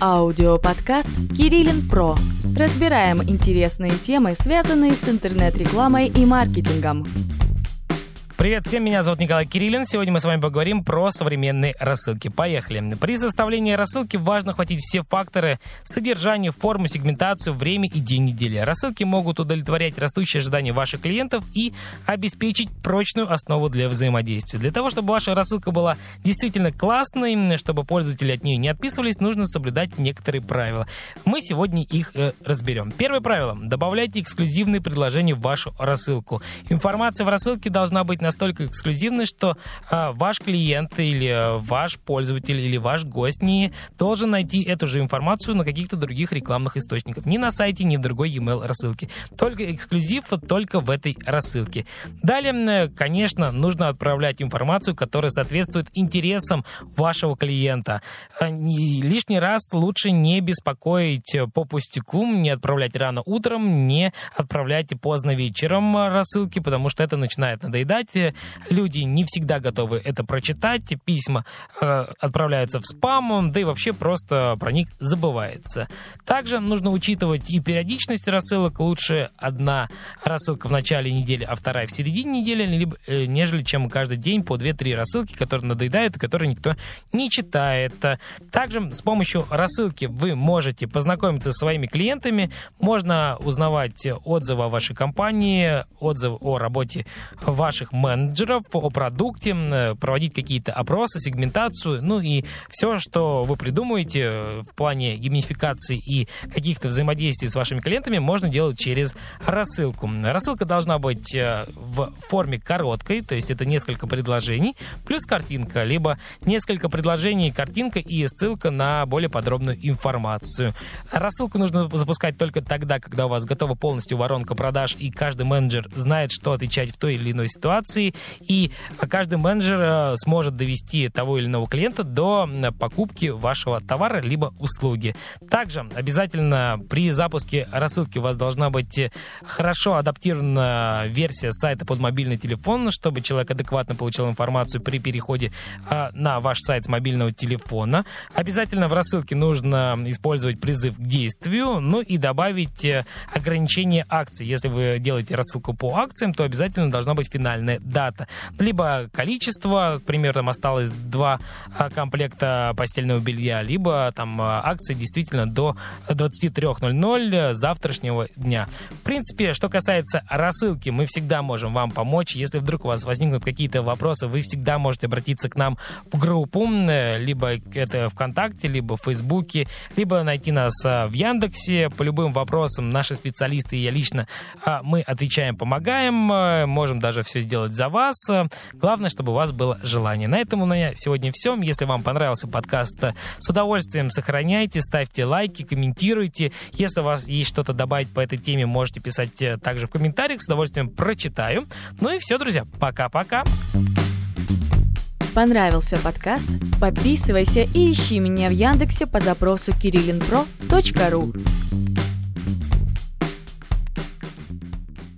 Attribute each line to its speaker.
Speaker 1: Аудиоподкаст «Кириллин Про». Разбираем интересные темы, связанные с интернет-рекламой и маркетингом.
Speaker 2: Привет всем, меня зовут Николай Кириллин. Сегодня мы с вами поговорим про современные рассылки. Поехали. При составлении рассылки важно хватить все факторы содержание, форму, сегментацию, время и день недели. Рассылки могут удовлетворять растущие ожидания ваших клиентов и обеспечить прочную основу для взаимодействия. Для того, чтобы ваша рассылка была действительно классной, чтобы пользователи от нее не отписывались, нужно соблюдать некоторые правила. Мы сегодня их э, разберем. Первое правило. Добавляйте эксклюзивные предложения в вашу рассылку. Информация в рассылке должна быть на настолько эксклюзивны, что э, ваш клиент или э, ваш пользователь или ваш гость не должен найти эту же информацию на каких-то других рекламных источниках. Ни на сайте, ни в другой e-mail рассылке. Только эксклюзив, только в этой рассылке. Далее, конечно, нужно отправлять информацию, которая соответствует интересам вашего клиента. Э, лишний раз лучше не беспокоить по пустяку, не отправлять рано утром, не отправлять поздно вечером рассылки, потому что это начинает надоедать, люди не всегда готовы это прочитать, письма э, отправляются в спам, да и вообще просто про них забывается. Также нужно учитывать и периодичность рассылок. Лучше одна рассылка в начале недели, а вторая в середине недели, либо, э, нежели чем каждый день по 2-3 рассылки, которые надоедают и которые никто не читает. Также с помощью рассылки вы можете познакомиться со своими клиентами, можно узнавать отзывы о вашей компании, отзывы о работе ваших менеджеров о продукте, э, проводить какие-то опросы, сегментацию, ну и все, что вы придумаете э, в плане геймификации и каких-то взаимодействий с вашими клиентами, можно делать через рассылку. Рассылка должна быть э, в форме короткой, то есть это несколько предложений, плюс картинка, либо несколько предложений, картинка и ссылка на более подробную информацию. Рассылку нужно запускать только тогда, когда у вас готова полностью воронка продаж, и каждый менеджер знает, что отвечать в той или иной ситуации, информации, и каждый менеджер э, сможет довести того или иного клиента до покупки вашего товара либо услуги. Также обязательно при запуске рассылки у вас должна быть хорошо адаптирована версия сайта под мобильный телефон, чтобы человек адекватно получил информацию при переходе э, на ваш сайт с мобильного телефона. Обязательно в рассылке нужно использовать призыв к действию, ну и добавить э, ограничение акций. Если вы делаете рассылку по акциям, то обязательно должна быть финальная дата. Либо количество, к примеру, там осталось два а, комплекта постельного белья, либо там а, акции действительно до 23.00 завтрашнего дня. В принципе, что касается рассылки, мы всегда можем вам помочь. Если вдруг у вас возникнут какие-то вопросы, вы всегда можете обратиться к нам в группу, либо это ВКонтакте, либо в Фейсбуке, либо найти нас а, в Яндексе. По любым вопросам наши специалисты и я лично мы отвечаем, помогаем, можем даже все сделать сделать за вас. Главное, чтобы у вас было желание. На этом у меня сегодня все. Если вам понравился подкаст, с удовольствием сохраняйте, ставьте лайки, комментируйте. Если у вас есть что-то добавить по этой теме, можете писать э, также в комментариях. С удовольствием прочитаю. Ну и все, друзья. Пока-пока.
Speaker 1: Понравился подкаст? Подписывайся и ищи меня в Яндексе по запросу kirillinpro.ru